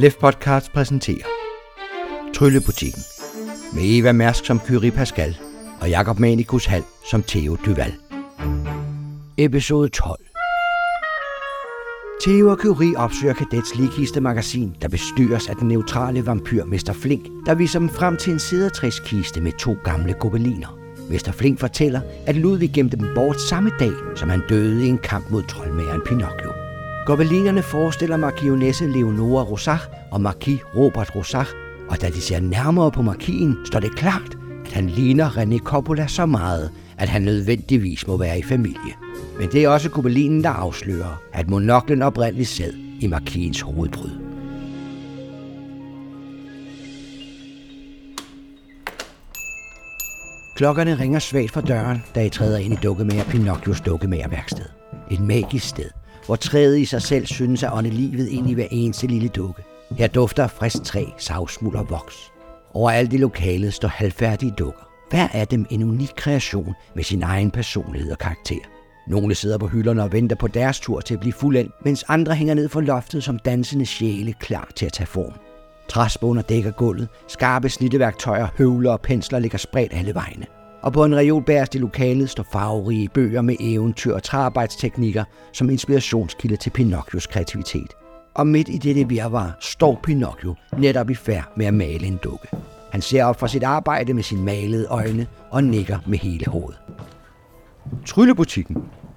Lef Podcast præsenterer Tryllebutikken med Eva Mærsk som Kyrie Pascal og Jakob Manikus Hal som Theo Duval. Episode 12 Theo og Curie opsøger Kadets ligkiste magasin, der bestyres af den neutrale vampyr Mr. Flink, der viser dem frem til en sædertræskiste med to gamle gobeliner. Mr. Flink fortæller, at Ludvig gemte dem bort samme dag, som han døde i en kamp mod troldmageren Pinocchio. Gobelinerne forestiller markionesse Leonora Rosach og marquis Robert Rosach, og da de ser nærmere på markien, står det klart, at han ligner René Coppola så meget, at han nødvendigvis må være i familie. Men det er også gobelinen, der afslører, at monoklen oprindeligt sad i markiens hovedbryd. Klokkerne ringer svagt fra døren, da I træder ind i dukkemager Pinocchios dukkemagerværksted. Et magisk sted, hvor træet i sig selv synes at ånde livet ind i hver eneste lille dukke. Her dufter frisk træ, savsmuld og voks. Overalt i lokalet står halvfærdige dukker. Hver af dem en unik kreation med sin egen personlighed og karakter. Nogle sidder på hylderne og venter på deres tur til at blive fuldendt, mens andre hænger ned for loftet som dansende sjæle klar til at tage form. Træspåner dækker gulvet, skarpe snitteværktøjer, høvler og pensler ligger spredt alle vegne. Og på en reol bærest i lokalet står farverige bøger med eventyr og træarbejdsteknikker som inspirationskilde til Pinocchios kreativitet. Og midt i dette virvar står Pinocchio netop i færd med at male en dukke. Han ser op fra sit arbejde med sine malede øjne og nikker med hele hovedet. Tryllebutikken.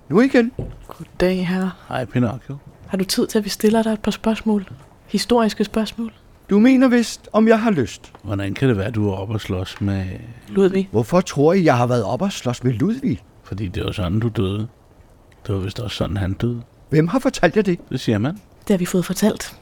Nu igen. Goddag, herre. Hej Pinocchio. Har du tid til, at vi stiller dig et par spørgsmål? Historiske spørgsmål? Du mener vist, om jeg har lyst. Hvordan kan det være, at du er oppe og slås med... Ludvig? Hvorfor tror I, jeg har været op og slås med Ludvig? Fordi det var sådan, du døde. Det var vist også sådan, han døde. Hvem har fortalt jer det? Det siger man. Det har vi fået fortalt.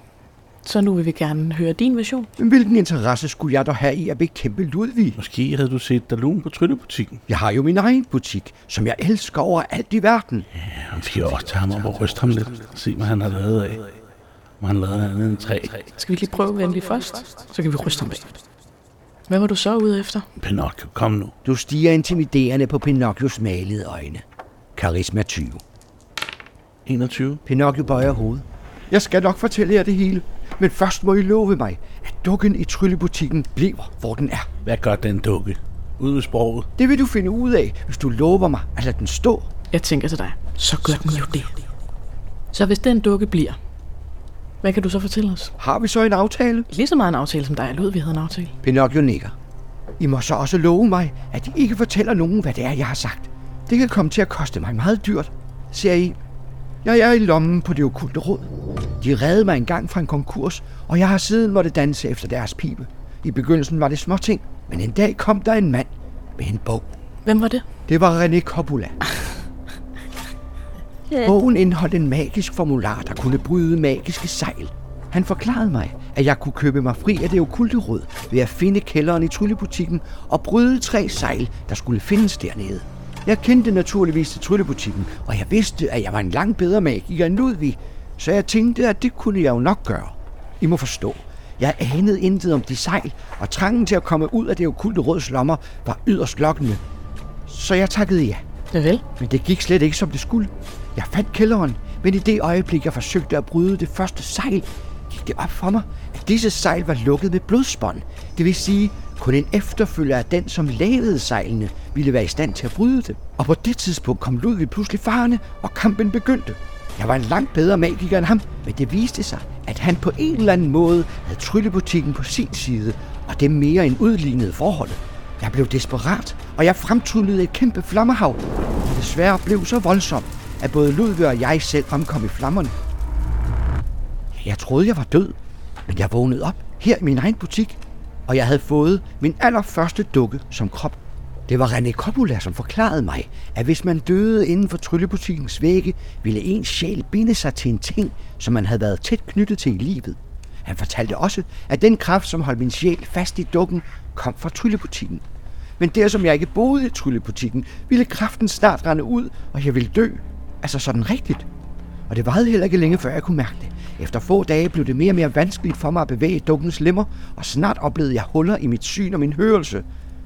Så nu vil vi gerne høre din version. Men hvilken interesse skulle jeg dog have i at bekæmpe Ludvig? Måske havde du set Dalun på Tryllebutikken. Jeg har jo min egen butik, som jeg elsker over alt i verden. Ja, vi også tage ham op og ryste ham lidt. Se, hvad han har lavet af. Hvad han lavede andet end træ. Skal vi lige prøve venligt først? Så kan vi ryste ham af. Hvad var du så ude efter? Pinocchio, kom nu. Du stiger intimiderende på Pinocchios malede øjne. Karisma 20. 21. Pinocchio bøjer hovedet. Jeg skal nok fortælle jer det hele. Men først må I love mig, at dukken i tryllebutikken bliver, hvor den er. Hvad gør den dukke? Ud med sproget. Det vil du finde ud af, hvis du lover mig at lade den stå. Jeg tænker til dig. Så gør den jo det. Så hvis den dukke bliver, hvad kan du så fortælle os? Har vi så en aftale? Lige så meget en aftale som dig og Ludvig havde en aftale. Pinocchio nikker. I må så også love mig, at I ikke fortæller nogen, hvad det er, jeg har sagt. Det kan komme til at koste mig meget dyrt. Ser I, jeg er i lommen på det okulte råd. De reddede mig engang fra en konkurs, og jeg har siden måtte danse efter deres pibe. I begyndelsen var det småting, men en dag kom der en mand med en bog. Hvem var det? Det var René Coppola. Bogen indeholdt en magisk formular, der kunne bryde magiske sejl. Han forklarede mig, at jeg kunne købe mig fri af det okulte råd ved at finde kælderen i tryllebutikken og bryde tre sejl, der skulle findes dernede. Jeg kendte naturligvis til tryllebutikken, og jeg vidste, at jeg var en langt bedre magiker end Ludvig, så jeg tænkte, at det kunne jeg jo nok gøre. I må forstå, jeg anede intet om de sejl, og trangen til at komme ud af det okulte råds lommer var yderst lokkende. Så jeg takkede ja. Ja vel. Men det gik slet ikke, som det skulle. Jeg fandt kælderen, men i det øjeblik, jeg forsøgte at bryde det første sejl, gik det op for mig, at disse sejl var lukket med blodspånd. Det vil sige, kun en efterfølger af den, som lavede sejlene, ville være i stand til at bryde dem. Og på det tidspunkt kom Ludvig pludselig farne, og kampen begyndte. Jeg var en langt bedre magiker end ham, men det viste sig, at han på en eller anden måde havde tryllebutikken på sin side, og det mere end udlignede forholdet. Jeg blev desperat, og jeg fremtryllede et kæmpe flammehav, der desværre blev så voldsomt, at både Ludvig og jeg selv omkom i flammerne. Jeg troede, jeg var død, men jeg vågnede op her i min egen butik, og jeg havde fået min allerførste dukke som krop. Det var René Coppola, som forklarede mig, at hvis man døde inden for tryllebutikkens vægge, ville ens sjæl binde sig til en ting, som man havde været tæt knyttet til i livet. Han fortalte også, at den kraft, som holdt min sjæl fast i dukken, kom fra tryllebutikken. Men der som jeg ikke boede i tryllebutikken, ville kraften snart rende ud, og jeg ville dø. Altså sådan rigtigt. Og det varede heller ikke længe, før jeg kunne mærke det. Efter få dage blev det mere og mere vanskeligt for mig at bevæge dukkens lemmer, og snart oplevede jeg huller i mit syn og min hørelse.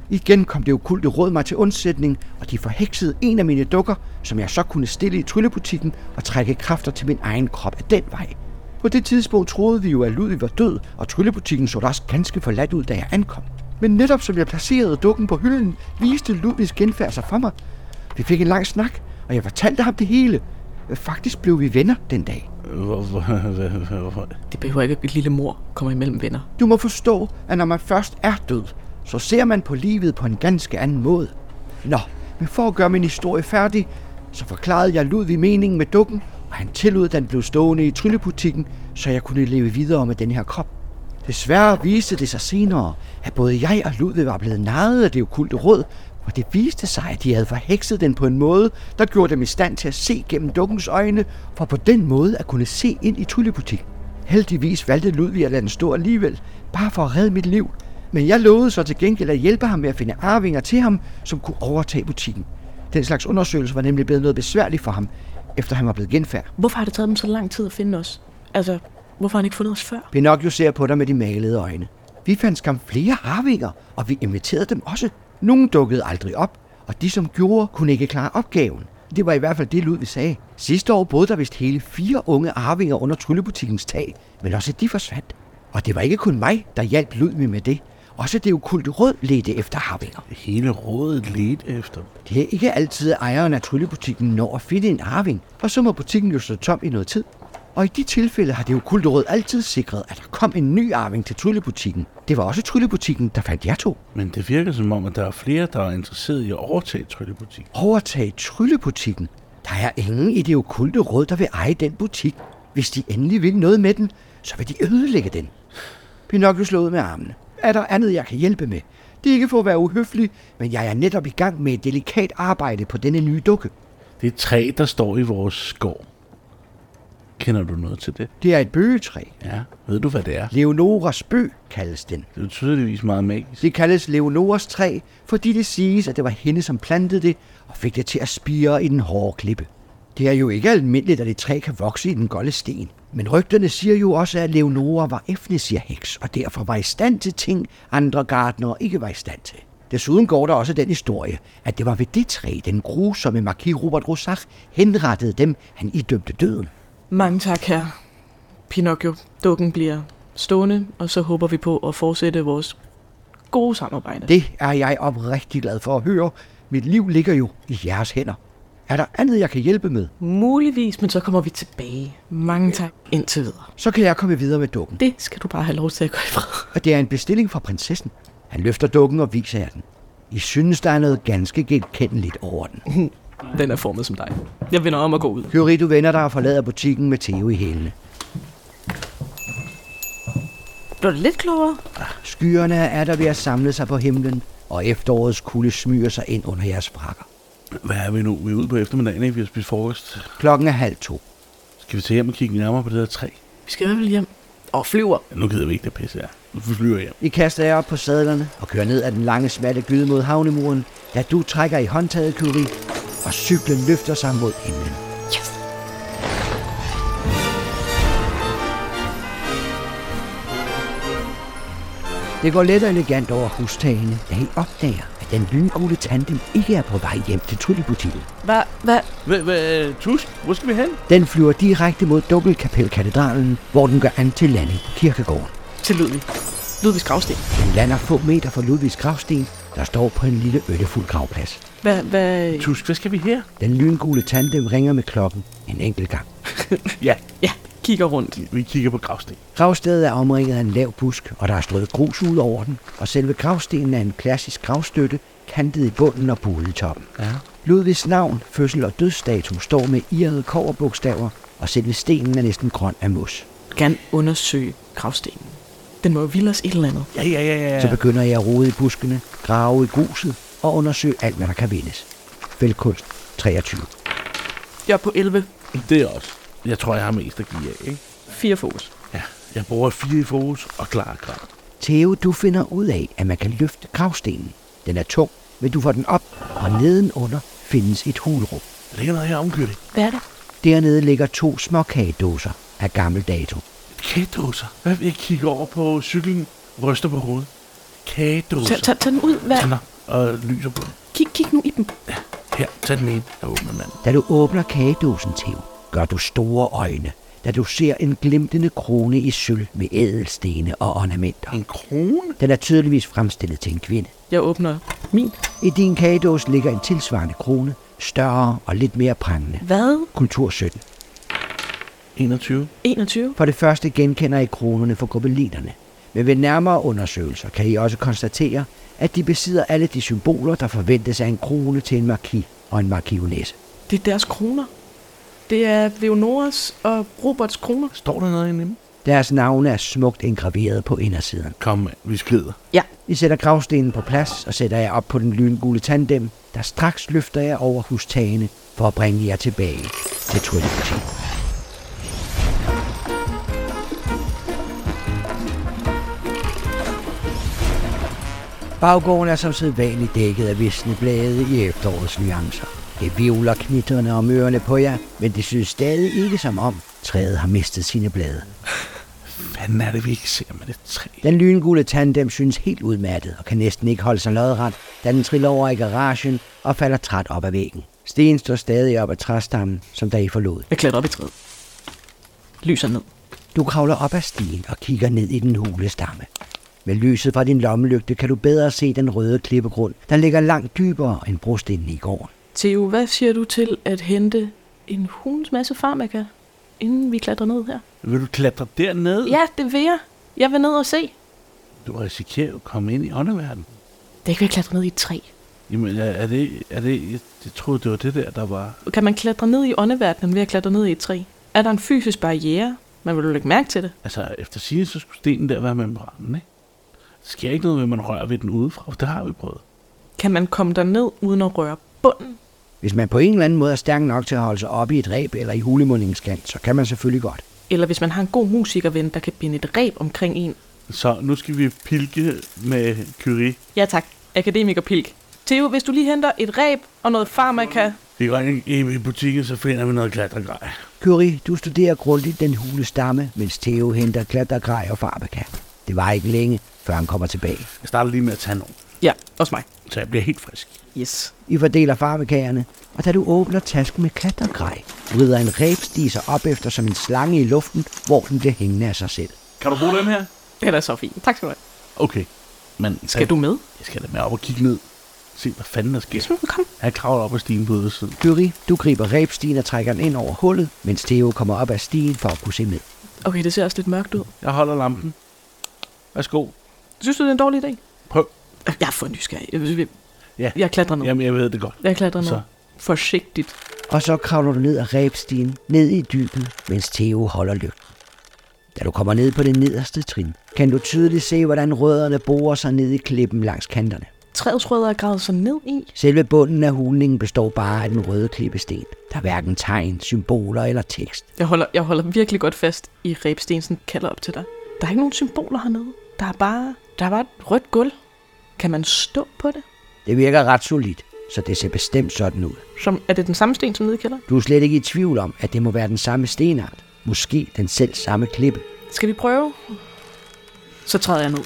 Igen kom det okulte råd mig til undsætning, og de forheksede en af mine dukker, som jeg så kunne stille i tryllebutikken og trække kræfter til min egen krop af den vej. På det tidspunkt troede vi jo, at Ludvig var død, og tryllebutikken så da også ganske forladt ud, da jeg ankom. Men netop som jeg placerede dukken på hylden, viste Ludvigs genfærd sig for mig. Vi fik en lang snak, og jeg fortalte ham det hele. Faktisk blev vi venner den dag. Det behøver ikke, at et lille mor kommer imellem venner. Du må forstå, at når man først er død, så ser man på livet på en ganske anden måde. Nå, men for at gøre min historie færdig, så forklarede jeg Ludvig meningen med dukken, og han tillod, at den blev stående i tryllebutikken, så jeg kunne leve videre med den her krop. Desværre viste det sig senere, at både jeg og Ludvig var blevet narret af det okulte råd, og det viste sig, at de havde forhekset den på en måde, der gjorde dem i stand til at se gennem dukkens øjne, for på den måde at kunne se ind i tryllebutikken. Heldigvis valgte Ludvig at lade den stå alligevel, bare for at redde mit liv. Men jeg lovede så til gengæld at hjælpe ham med at finde arvinger til ham, som kunne overtage butikken. Den slags undersøgelse var nemlig blevet noget besværligt for ham, efter han var blevet genfærd. Hvorfor har det taget dem så lang tid at finde os? Altså, hvorfor har han ikke fundet os før? Pinocchio ser på dig med de malede øjne. Vi fandt skam flere arvinger, og vi inviterede dem også. Nogle dukkede aldrig op, og de som gjorde, kunne ikke klare opgaven. Det var i hvert fald det, Ludvig sagde. Sidste år boede der vist hele fire unge arvinger under tryllebutikkens tag, men også de forsvandt. Og det var ikke kun mig, der hjalp Ludvig med det. Også det okulte råd ledte efter arvinger. hele rådet ledte efter. Det er ikke altid, at ejeren af tryllebutikken når at finde en arving, og så må butikken jo stå tom i noget tid. Og i de tilfælde har det okulte råd altid sikret, at der kom en ny arving til tryllebutikken. Det var også tryllebutikken, der fandt jer to. Men det virker som om, at der er flere, der er interesseret i at overtage tryllebutikken. Overtage tryllebutikken. Der er ingen i det okulte råd, der vil eje den butik. Hvis de endelig vil noget med den, så vil de ødelægge den. Pinocchio slog ud med armene. Er der andet, jeg kan hjælpe med? Det er ikke for at være uhøflig, men jeg er netop i gang med et delikat arbejde på denne nye dukke. Det er træ, der står i vores skov. Kender du noget til det? Det er et bøgetræ. Ja. Ved du, hvad det er? Leonoras bøg kaldes den. Det er tydeligvis meget magisk. Det kaldes Leonoras træ, fordi det siges, at det var hende, som plantede det og fik det til at spire i den hårde klippe. Det er jo ikke almindeligt, at et træ kan vokse i den golde sten. Men rygterne siger jo også, at Leonora var Efnesir-heks, og derfor var i stand til ting, andre gardnere ikke var i stand til. Desuden går der også den historie, at det var ved det træ, den grusomme marquis Robert Rosach henrettede dem, han idømte døden. Mange tak, her. Pinocchio. Dukken bliver stående, og så håber vi på at fortsætte vores gode samarbejde. Det er jeg oprigtig glad for at høre. Mit liv ligger jo i jeres hænder. Er der andet, jeg kan hjælpe med? Muligvis, men så kommer vi tilbage. Mange tak indtil videre. Så kan jeg komme videre med dukken. Det skal du bare have lov til at gøre i fred. Og det er en bestilling fra prinsessen. Han løfter dukken og viser jer den. I synes, der er noget ganske genkendeligt over den. Den er formet som dig. Jeg vender om at gå ud. Kyrie, du vender dig og forlader butikken med Theo i hælene. Blev det lidt klogere? Skyerne er der ved at samle sig på himlen, og efterårets kulde smyger sig ind under jeres frakker. Hvad er vi nu? Vi er ude på eftermiddagen, ikke? Vi har spist frokost. Klokken er halv to. Skal vi tage hjem og kigge nærmere på det her træ? Vi skal i hvert fald hjem. Og flyver. Ja, nu gider vi ikke det pisse her. Nu flyver hjem. I kaster jer op på sadlerne og kører ned ad den lange, smalle gyde mod havnemuren, da du trækker i håndtaget, Kyrie, og cyklen løfter sig mod himlen. Yes. Det går let og elegant over hustagene, da I opdager, at den lyngule tandem ikke er på vej hjem til tryllebutikken. Hvad? Hvad? Hvad, hvad, Tusk, hvor skal vi hen? Den flyver direkte mod Dobbeltkapelkatedralen, hvor den gør an til landing på kirkegården. Til Ludvig. Ludvigs gravsten. Den lander få meter fra Ludvigs gravsten, der står på en lille øllefuld gravplads. Hvad? Hvad? Tusk, hvad skal vi her? Den lyngule tandem ringer med klokken en enkelt gang. Ja, Ja, kigger rundt. vi kigger på gravsten. Gravstedet er omringet af en lav busk, og der er strøget grus ud over den, og selve gravstenen er en klassisk gravstøtte, kantet i bunden og buet i toppen. Ja. Ludvigs navn, fødsel og dødsdato står med irrede koverbogstaver, og selve stenen er næsten grøn af mos. Gerne undersøge gravstenen. Den må jo vilde os et eller andet. Ja, ja, ja, ja. Så begynder jeg at rode i buskene, grave i gruset og undersøge alt, hvad der kan vindes. Fældkunst 23. Jeg er på 11. Det er også. Jeg tror, jeg har mest at give af, ikke? 4 fokus. Ja, jeg bruger fire i fokus og klar krav. Theo, du finder ud af, at man kan løfte gravstenen. Den er tung, men du får den op, og nedenunder findes et hulrum. Der ligger noget her omkørt. Hvad er det? Dernede ligger to små kagedåser af gammel dato. Kagedåser. Hvad? Jeg kigger over på cyklen, ryster på hovedet. Kagedåser. Tag, tag, tag den ud. Hvad? Tænder og lyser på. Kig, kig nu i dem. Her, tag den ene. Jeg åbner manden. Da du åbner kagedåsen, Theo, gør du store øjne, da du ser en glimtende krone i sølv med ædelstene og ornamenter. En krone? Den er tydeligvis fremstillet til en kvinde. Jeg åbner min. I din kagedås ligger en tilsvarende krone, større og lidt mere prangende. Hvad? Kultur 17. 21. 21? For det første genkender I kronerne for gobelinerne. Men ved nærmere undersøgelser kan I også konstatere, at de besidder alle de symboler, der forventes af en krone til en marquis og en markionesse. Det er deres kroner. Det er Leonoras og Roberts kroner. Står der noget inde i dem? Deres navne er smukt indgraveret på indersiden. Kom, mand, vi skrider. Ja. I sætter gravstenen på plads og sætter jer op på den lyngule tandem, der straks løfter jer over hustagene for at bringe jer tilbage til Trinity. Baggården er som sædvanligt dækket af visne blade i efterårets nuancer. Det vivler knitterne om ørerne på jer, men det synes stadig ikke som om træet har mistet sine blade. Fanden er det, vi ikke ser med det træ? Den lyngule tandem synes helt udmattet og kan næsten ikke holde sig lodret, da den triller over i garagen og falder træt op ad væggen. Sten står stadig op ad træstammen, som da I forlod. Jeg klatrer op i træet. Lyser ned. Du kravler op ad stien og kigger ned i den hule stamme. Med lyset fra din lommelygte kan du bedre se den røde klippegrund, der ligger langt dybere end brostenen i gården. Theo, hvad siger du til at hente en hunds masse farmaka, inden vi klatrer ned her? Vil du klatre derned? Ja, det vil jeg. Jeg vil ned og se. Du risikerer at komme ind i åndeverdenen. Det er ikke ved at klatre ned i et træ. Jamen, er er det, er det, jeg, jeg troede, det var det der, der var... Kan man klatre ned i åndeverdenen ved at klatre ned i et træ? Er der en fysisk barriere? Man vil jo lægge mærke til det. Altså, efter sigende, så skulle stenen der være membranen, ikke? Der sker ikke noget ved, at man rører ved den udefra. Det har vi prøvet. Kan man komme derned uden at røre bunden? Hvis man på en eller anden måde er stærk nok til at holde sig oppe i et ræb eller i hulemundingskant, så kan man selvfølgelig godt. Eller hvis man har en god musikerven, der kan binde et reb omkring en. Så nu skal vi pilke med Curie. Ja tak, akademiker Pilk. Theo, hvis du lige henter et reb og noget farmaka, Vi går ind i butikken, så finder vi noget klatregrej. Curie, du studerer grundigt den hule stamme, mens Theo henter klattergrej og farbeka. Det var ikke længe, før han kommer tilbage. Jeg starter lige med at tage nogle, ja, også mig. så jeg bliver helt frisk. Yes. I fordeler farbekagerne, og da du åbner tasken med klattergrej, vrider en rebstige sig op efter som en slange i luften, hvor den bliver hængende af sig selv. Kan du bruge den her? Det er da så fint. Tak skal du have. Okay. Men Skal du med? Jeg skal da med op og kigge ned. Se, hvad fanden der sker. Så kom. Jeg kravler op ad stigen på ydersiden. Curie, du griber rebstigen og trækker den ind over hullet, mens Theo kommer op ad stigen for at kunne se med. Okay, det ser også lidt mørkt ud. Jeg holder lampen. Værsgo. Synes du, det er en dårlig idé? Prøv. Jeg er for nysgerrig. Jeg, Ja. jeg klatrer ned. Jamen, jeg ved det godt. Jeg klatrer ned. Så. Forsigtigt. Og så kravler du ned ad rebstigen, ned i dybet, mens Theo holder lygten. Da du kommer ned på det nederste trin, kan du tydeligt se, hvordan rødderne borer sig ned i klippen langs kanterne. Træets rødder er gravet sig ned i. Selve bunden af hulningen består bare af den røde klippesten. Der er hverken tegn, symboler eller tekst. Jeg holder, jeg holder virkelig godt fast i rebstensen kalder op til dig. Der er ikke nogen symboler hernede. Der er bare, der er bare et rødt gulv. Kan man stå på det? Det virker ret solidt, så det ser bestemt sådan ud. Som, er det den samme sten som nede i kælderen? Du er slet ikke i tvivl om, at det må være den samme stenart. Måske den selv samme klippe. Skal vi prøve? Så træder jeg ned.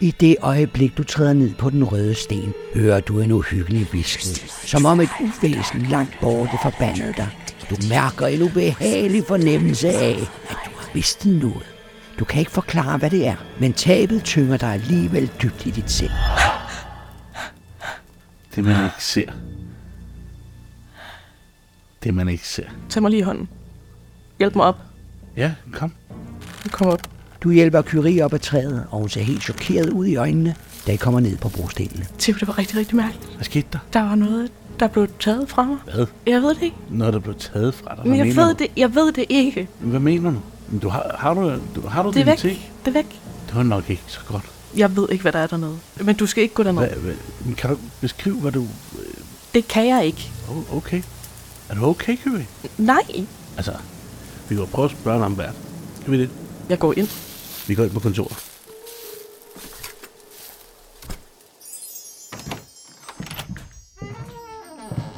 I det øjeblik, du træder ned på den røde sten, hører du en uhyggelig visken. Som om et uvæsen langt borte forbandede dig. Du mærker en ubehagelig fornemmelse af, at du har mistet noget. Du kan ikke forklare, hvad det er, men tabet tynger dig alligevel dybt i dit sind. Det, man ikke ser. Det, man ikke ser. Tag mig lige i hånden. Hjælp mig op. Ja, kom. Kom op. Du hjælper Kyrie op ad træet, og hun ser helt chokeret ud i øjnene, da I kommer ned på brostenene. Theo, det var rigtig, rigtig mærkeligt. Hvad skete der? Der var noget, der blev taget fra mig. Hvad? Jeg ved det ikke. Noget, der blev taget fra dig. Men jeg mener ved du? det, jeg ved det ikke. Hvad mener du? Men Du har, har du, du, har du Det er væk. ting? Det er væk. Det var nok ikke så godt. Jeg ved ikke, hvad der er dernede. Men du skal ikke gå derned. Hvad, men kan du beskrive, hvad du... Det kan jeg ikke. Oh, okay. Er du okay, Kyrie? Nej. Altså, vi jo prøve at spørge Lambert. Kan vi det? Jeg går ind. Vi går ind på kontoret.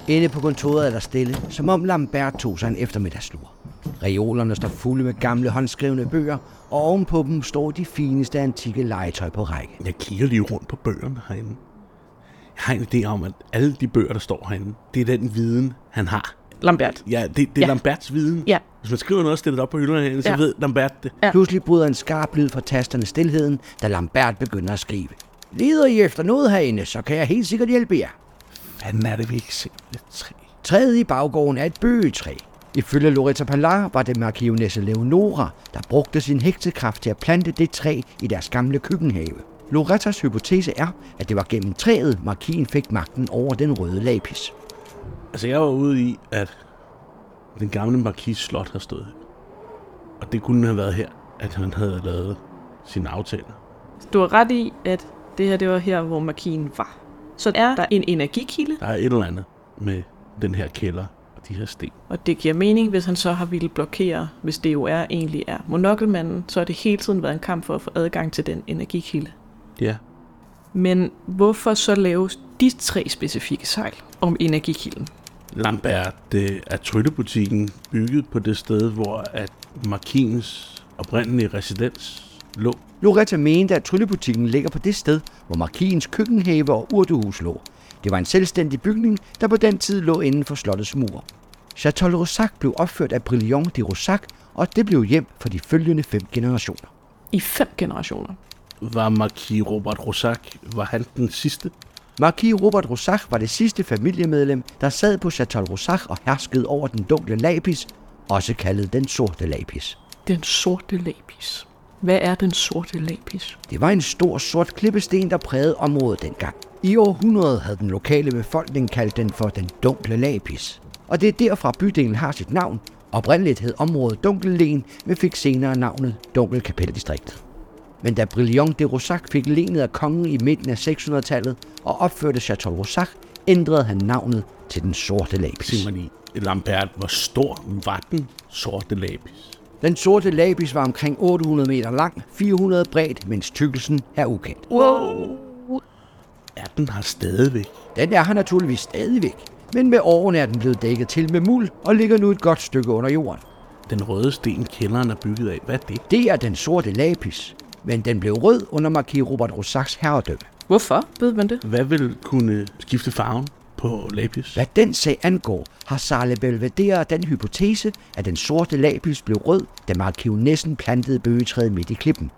Inde på kontoret er der stille, som om Lambert tog sig en eftermiddagslur. Reolerne står fulde med gamle håndskrevne bøger, og ovenpå dem står de fineste antikke legetøj på række. Jeg kigger lige rundt på bøgerne herinde. Jeg har en idé om, at alle de bøger, der står herinde, det er den viden, han har. Lambert. Ja, det, det er Ja. Lamberts viden. Ja. Hvis man skriver noget og stiller det op på hylderne herinde, så Ja. ved Lambert det. Ja. Pludselig bryder en skarp lyd fra tasterne stilheden, da Lambert begynder at skrive. Leder I efter noget herinde, så kan jeg helt sikkert hjælpe jer. Fanden er det, vi ikke ser det træ? Træet i baggården er et bøgetræ. Ifølge Loretta Pallar var det markionesse Leonora, der brugte sin heksekraft til at plante det træ i deres gamle køkkenhave. Lorettas hypotese er, at det var gennem træet, markien fik magten over den røde lapis. Altså, jeg var ude i, at den gamle markis slot har stået. Og det kunne have været her, at han havde lavet sine aftaler. Du har ret i, at det her det var her, hvor markien var. Så er der en energikilde, Der er et eller andet med den her kælder de her sten. og det giver mening, hvis han så har ville blokere, hvis det jo er egentlig er monokkelmanden, så har det hele tiden været en kamp for at få adgang til den energikilde. Ja. Men hvorfor så lave de tre specifikke sejl om energikilden? Lambert, det er tryllebutikken bygget på det sted, hvor at markiens oprindelige residens lå. Loretta mente, at tryllebutikken ligger på det sted, hvor markiens køkkenhave og urtehus lå. Det var en selvstændig bygning, der på den tid lå inden for slottets mur. Chateau Rosac blev opført af Brillant de Rosac, og det blev hjem for de følgende fem generationer. I fem generationer. Var marquis Robert Rosac, var han den sidste? Marquis Robert Rosac var det sidste familiemedlem, der sad på Chateau Rosac og herskede over den dunkle lapis, også kaldet den sorte lapis. Den sorte lapis. Hvad er den sorte lapis? Det var en stor sort klippesten, der prægede området dengang. I århundrede havde den lokale befolkning kaldt den for den dunkle lapis. Og det er derfra bydelen har sit navn. Oprindeligt hed området Dunkellen, men fik senere navnet Dunkelkapeldistrikt. Men da Brillant de Rosac fik lenet af kongen i midten af 600-tallet og opførte Chateau Rosac, ændrede han navnet til den sorte lapis. Sig mig lige, Lambert, hvor stor var den sorte lapis? Den sorte lapis var omkring 800 meter lang, 400 bredt, mens tykkelsen er ukendt. Wow! Er den her stadigvæk? Den er her naturligvis stadigvæk, men med årene er den blevet dækket til med muld og ligger nu et godt stykke under jorden. Den røde sten, kælderen er bygget af, hvad er det? Det er den sorte lapis, men den blev rød under marquis Robert Rosacs herredømme. Hvorfor ved man det? Hvad vil kunne skifte farven på lapis? Hvad den sag angår, har Sarle Belvedere den hypotese, at den sorte lapis blev rød, da markionessen plantede bøgetræet midt i klippen.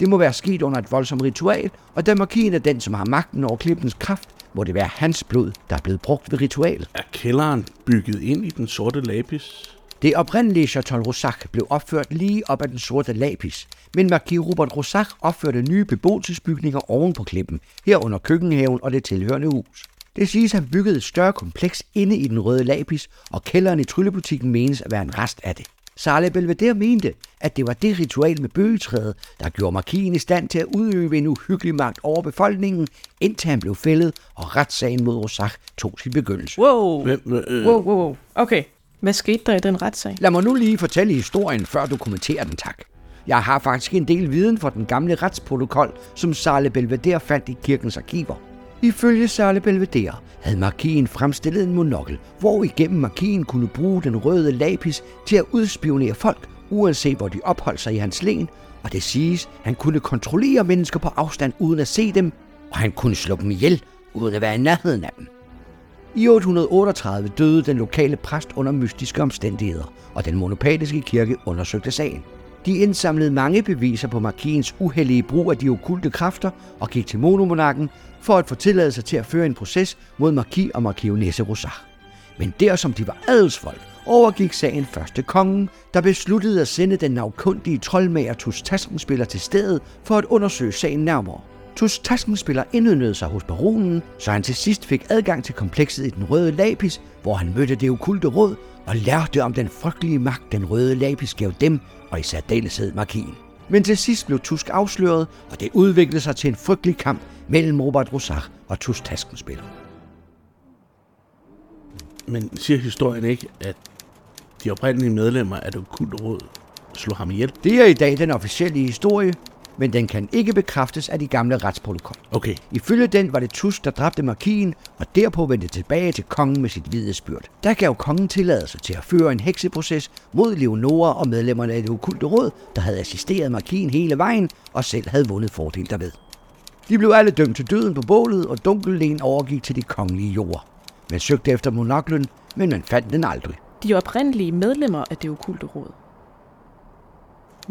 Det må være sket under et voldsomt ritual, og da markien er den, som har magten over klippens kraft, må det være hans blod, der er blevet brugt ved ritualet. Er kælderen bygget ind i den sorte lapis? Det oprindelige Chateau Rosac blev opført lige op ad den sorte lapis, men marquis Robert Rosac opførte nye beboelsesbygninger oven på klippen, herunder køkkenhaven og det tilhørende hus. Det siges, at han byggede et større kompleks inde i den røde lapis, og kælderen i tryllebutikken menes at være en rest af det. Sarle Belvedere mente, at det var det ritual med bøgetræet, der gjorde markien i stand til at udøve en uhyggelig magt over befolkningen, indtil han blev fældet, og retssagen mod Rosac tog sin begyndelse. Wow! Hvem, øh, Wow, wow, wow. Okay. Hvad skete der i den retssag? Lad mig nu lige fortælle historien, før du kommenterer den, tak. Jeg har faktisk en del viden fra den gamle retsprotokol, som Sarle Belvedere fandt i kirkens arkiver. Ifølge Sarle Belvedere havde markien fremstillet en monokkel, hvor igennem markien kunne bruge den røde lapis til at udspionere folk, uanset hvor de opholdt sig i hans len, og det siges, han kunne kontrollere mennesker på afstand uden at se dem, og han kunne slå dem ihjel uden at være i nærheden af dem. I 838 døde den lokale præst under mystiske omstændigheder, og den monopatiske kirke undersøgte sagen. De indsamlede mange beviser på markiens uheldige brug af de okulte kræfter og gik til monomonarken for at få tilladelse til at føre en proces mod marki og markionesse Rosar. Men der som de var adelsfolk, overgik sagen første kongen, der besluttede at sende den navkundige troldmager Tus Taskenspiller til stedet for at undersøge sagen nærmere. Tus Taskenspiller indøndede sig hos baronen, så han til sidst fik adgang til komplekset i den røde lapis, hvor han mødte det okulte råd og lærte om den frygtelige magt, den røde lapis gav dem, og i særdeleshed markien. Men til sidst blev Tusk afsløret, og det udviklede sig til en frygtelig kamp mellem Robert Rosac og Tus Taskenspiller. Men siger historien ikke, at de oprindelige medlemmer af det okulte råd slog ham ihjel? Det er i dag den officielle historie, men den kan ikke bekræftes af de gamle retsprotokol. Okay, Ifølge den var det Tusk, der dræbte markien, og derpå vendte tilbage til kongen med sit hvide spyrt. Der gav kongen tilladelse til at føre en hekseproces mod Leonora og medlemmerne af det okulte råd, der havde assisteret markien hele vejen og selv havde vundet fordel derved. De blev alle dømt til døden på bålet, og Dunkellen overgik til de kongelige jorder. Men søgte efter monoklen, men man fandt den aldrig. De oprindelige medlemmer af det okulte råd.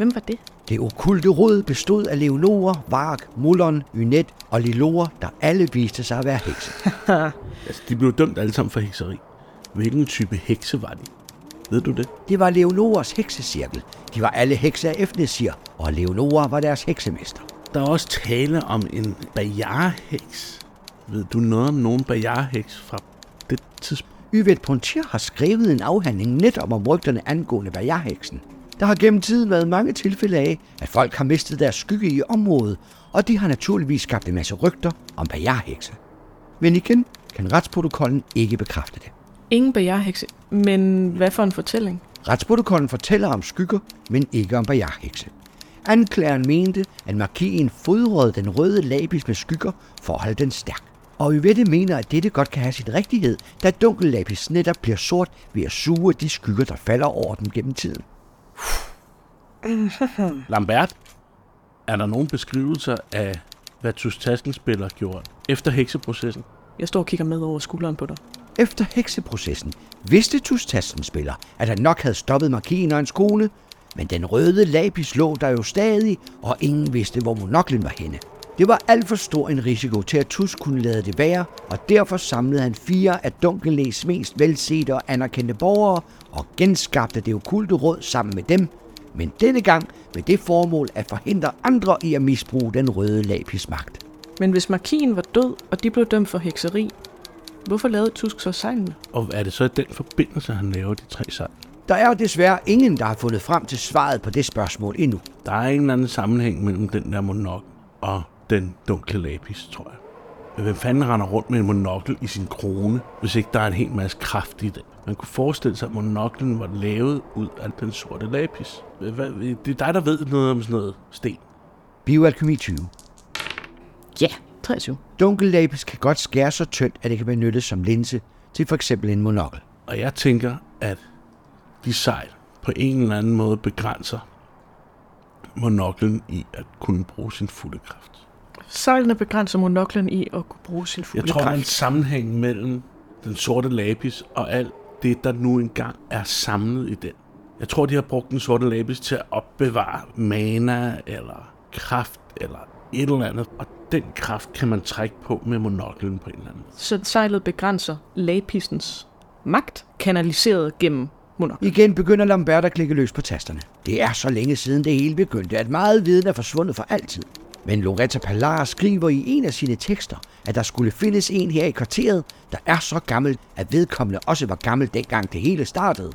Hvem var det? Det okulte råd bestod af Leonora, Vark, Mullon, Ynet og Lilora, der alle viste sig at være hekse. Altså, de blev dømt alle sammen for hekseri. Hvilken type hekse var de? Ved du det? Det var Leonoras heksecirkel. De var alle hekse af Efnesir, og Leonora var deres heksemester. Der er også tale om en bajarheks. Ved du noget om nogen bajarheks fra det tidspunkt? Yvette Pontier har skrevet en afhandling netop om rygterne angående Bajarheksen. Der har gennem tiden været mange tilfælde af, at folk har mistet deres skygge i området, og de har naturligvis skabt en masse rygter om Bajarhekse. Men igen kan retsprotokollen ikke bekræfte det. Ingen bajarhekse. Men hvad for en fortælling? Retsprotokollen fortæller om skygger, men ikke om Bajarhekse. Anklageren mente, at markien fodrede den røde labis med skygger for at holde den stærk. Og Yvette mener, at dette godt kan have sit rigtighed, da dunkel lapis netop bliver sort ved at suge de skygger, der falder over den gennem tiden. Lambert, er der nogen beskrivelser af, hvad Tus Taskenspiller gjorde efter hekseprocessen? Jeg står og kigger med over skulderen på dig. Efter hekseprocessen vidste Tustassen spiller, at han nok havde stoppet markien og hans kone, men den røde lapis lå der jo stadig, og ingen vidste, hvor monoklen var henne. Det var alt for stor en risiko til, at Tus kunne lade det være, og derfor samlede han fire af Dunkelnæs mest velsete og anerkendte borgere og genskabte det okulte råd sammen med dem, men denne gang med det formål at forhindre andre i at misbruge den røde lapis magt. Men hvis markien var død, og de blev dømt for hekseri, hvorfor lavede Tusk så sejlene? Og er det så den forbindelse, han laver de tre sejl? Der er desværre ingen, der har fundet frem til svaret på det spørgsmål endnu. Der er en eller anden sammenhæng mellem den der monok og den dunkle lapis, tror jeg. Men hvem fanden render rundt med en monokkel i sin krone, hvis ikke der er en hel masse kraft i det? Man kunne forestille sig, at monoklen var lavet ud af den sorte lapis. Hvad, det er dig, der ved noget om sådan noget sten. Bioalkemi 20. Ja, 23. Dunkel lapis kan godt skære så tyndt, at det kan benyttes som linse til for eksempel en monokkel. Og jeg tænker, at de sejl på en eller anden måde begrænser monoklen i at kunne bruge sin fulde kraft. Sejlene begrænser monoklen i at kunne bruge sin fulde Jeg tror, der er en sammenhæng mellem den sorte lapis og alt det, der nu engang er samlet i den. Jeg tror, de har brugt den sorte lapis til at opbevare mana eller kraft eller et eller andet. Og den kraft kan man trække på med monoklen på en eller anden. Så sejlet begrænser lapisens magt, kanaliseret gennem monoklen. Igen begynder Lambert at klikke løs på tasterne. Det er så længe siden det hele begyndte, at meget viden er forsvundet for altid. Men Loretta Pallar skriver i en af sine tekster, at der skulle findes en her i kvarteret, der er så gammel, at vedkommende også var gammel dengang det hele startede.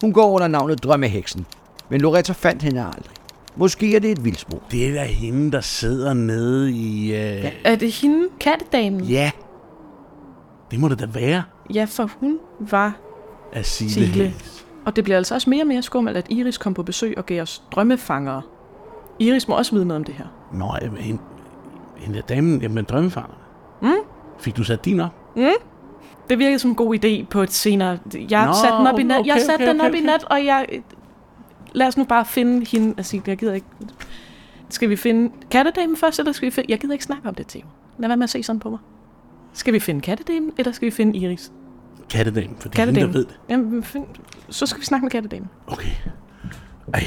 Hun går under navnet Drømmeheksen, men Loretta fandt hende aldrig. Måske er det et vildspor. Det er da hende, der sidder nede i... Øh... Ja. Er det hende, kattedamen? ja. Det må det da være Ja, for hun var Sigle. det. Og det bliver altså også mere og mere skummelt, at Iris kom på besøg og gav os drømmefangere. Iris må også vide noget om det her. Nå, jamen, hende, hende der damen, jamen drømmefangerne. Mm? Fik du sat din op? Det virkede som en god idé på et senere... Jeg Nå, satte den op i nat, okay, jeg satte okay, den okay, op i okay. nat, og jeg... Lad os nu bare finde hende... Altså, jeg gider ikke... Skal vi finde kattedamen først, eller skal vi finde... Jeg gider ikke snakke om det, Theo. Lad være med at se sådan på mig. Skal vi finde kattedamen, eller skal vi finde Iris? Kattedamen, for det er hende, der ved det. Jamen, find... Så skal vi snakke med kattedamen. Okay. Ej.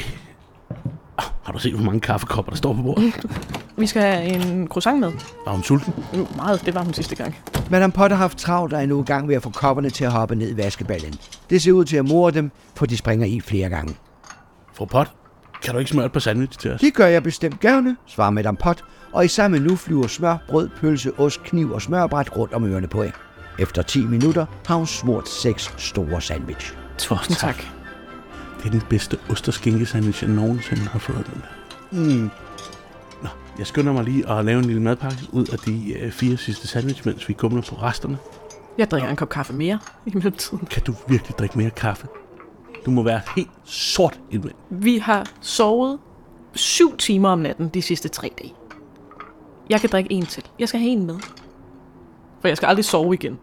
Oh, har du set, hvor mange kaffekopper, der står på bordet? Vi skal have en croissant med. Var hun sulten? Mm, Meget, det var hun sidste gang. Madame Potter har haft travlt og er nu i gang med at få kopperne til at hoppe ned i vaskeballen. Det ser ud til at more dem, for de springer i flere gange. Fru Pot, kan du ikke smøre et par sandwich til os? Det gør jeg bestemt gerne, svarer Madame Pot, og i samme nu flyver smør, brød, pølse, ost, kniv og smørbræt rundt om ørerne på hende. Efter 10 minutter har hun smurt seks store sandwich. Tusind tak. Det er den bedste ost- og skinkesandwich, jeg nogensinde har fået. Mm. Nå, jeg skynder mig lige at lave en lille madpakke ud af de øh, fire sidste sandwich, mens vi kumler på resterne. Jeg drikker en kop kaffe mere i mellemtiden. Kan du virkelig drikke mere kaffe? Du må være helt sort indvendigt. Vi har sovet syv timer om natten de sidste tre dage. Jeg kan drikke en til. Jeg skal have en med. For jeg skal aldrig sove igen.